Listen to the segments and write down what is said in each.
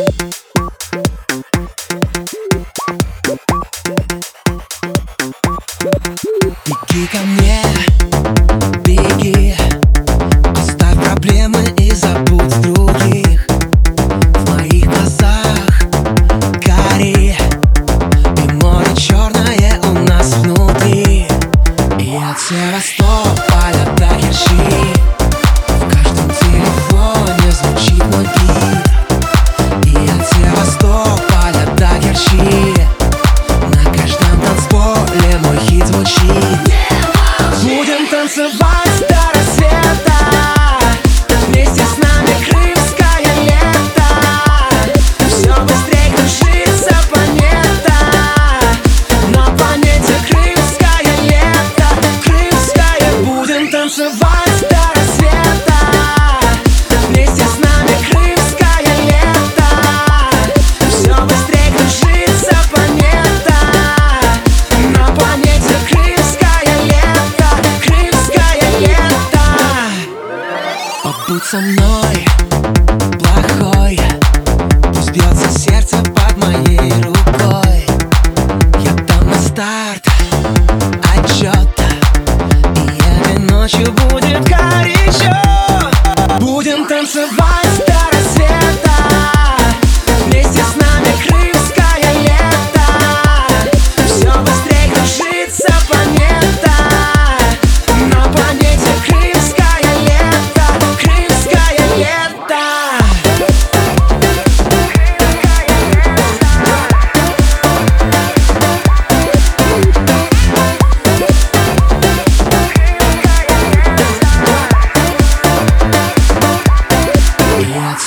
Беги беги. Оставь проблемы и забудь других. В моих глазах гори. Море черное у нас внутри. И от Севастополя до Керчи В каждом телефоне звучит мой со мной, плохой. Пусть бьется сердце под моей рукой. Я дам на старт отчет. И этой ночью будет горячо. Будем танцевать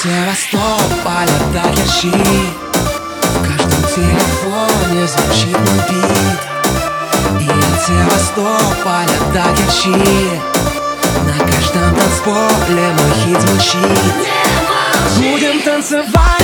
Севастополя до Керчи В каждом телефоне звучит бит. И от Севастополя до Керчи На каждом танцполе мой хит звучит. Будем танцевать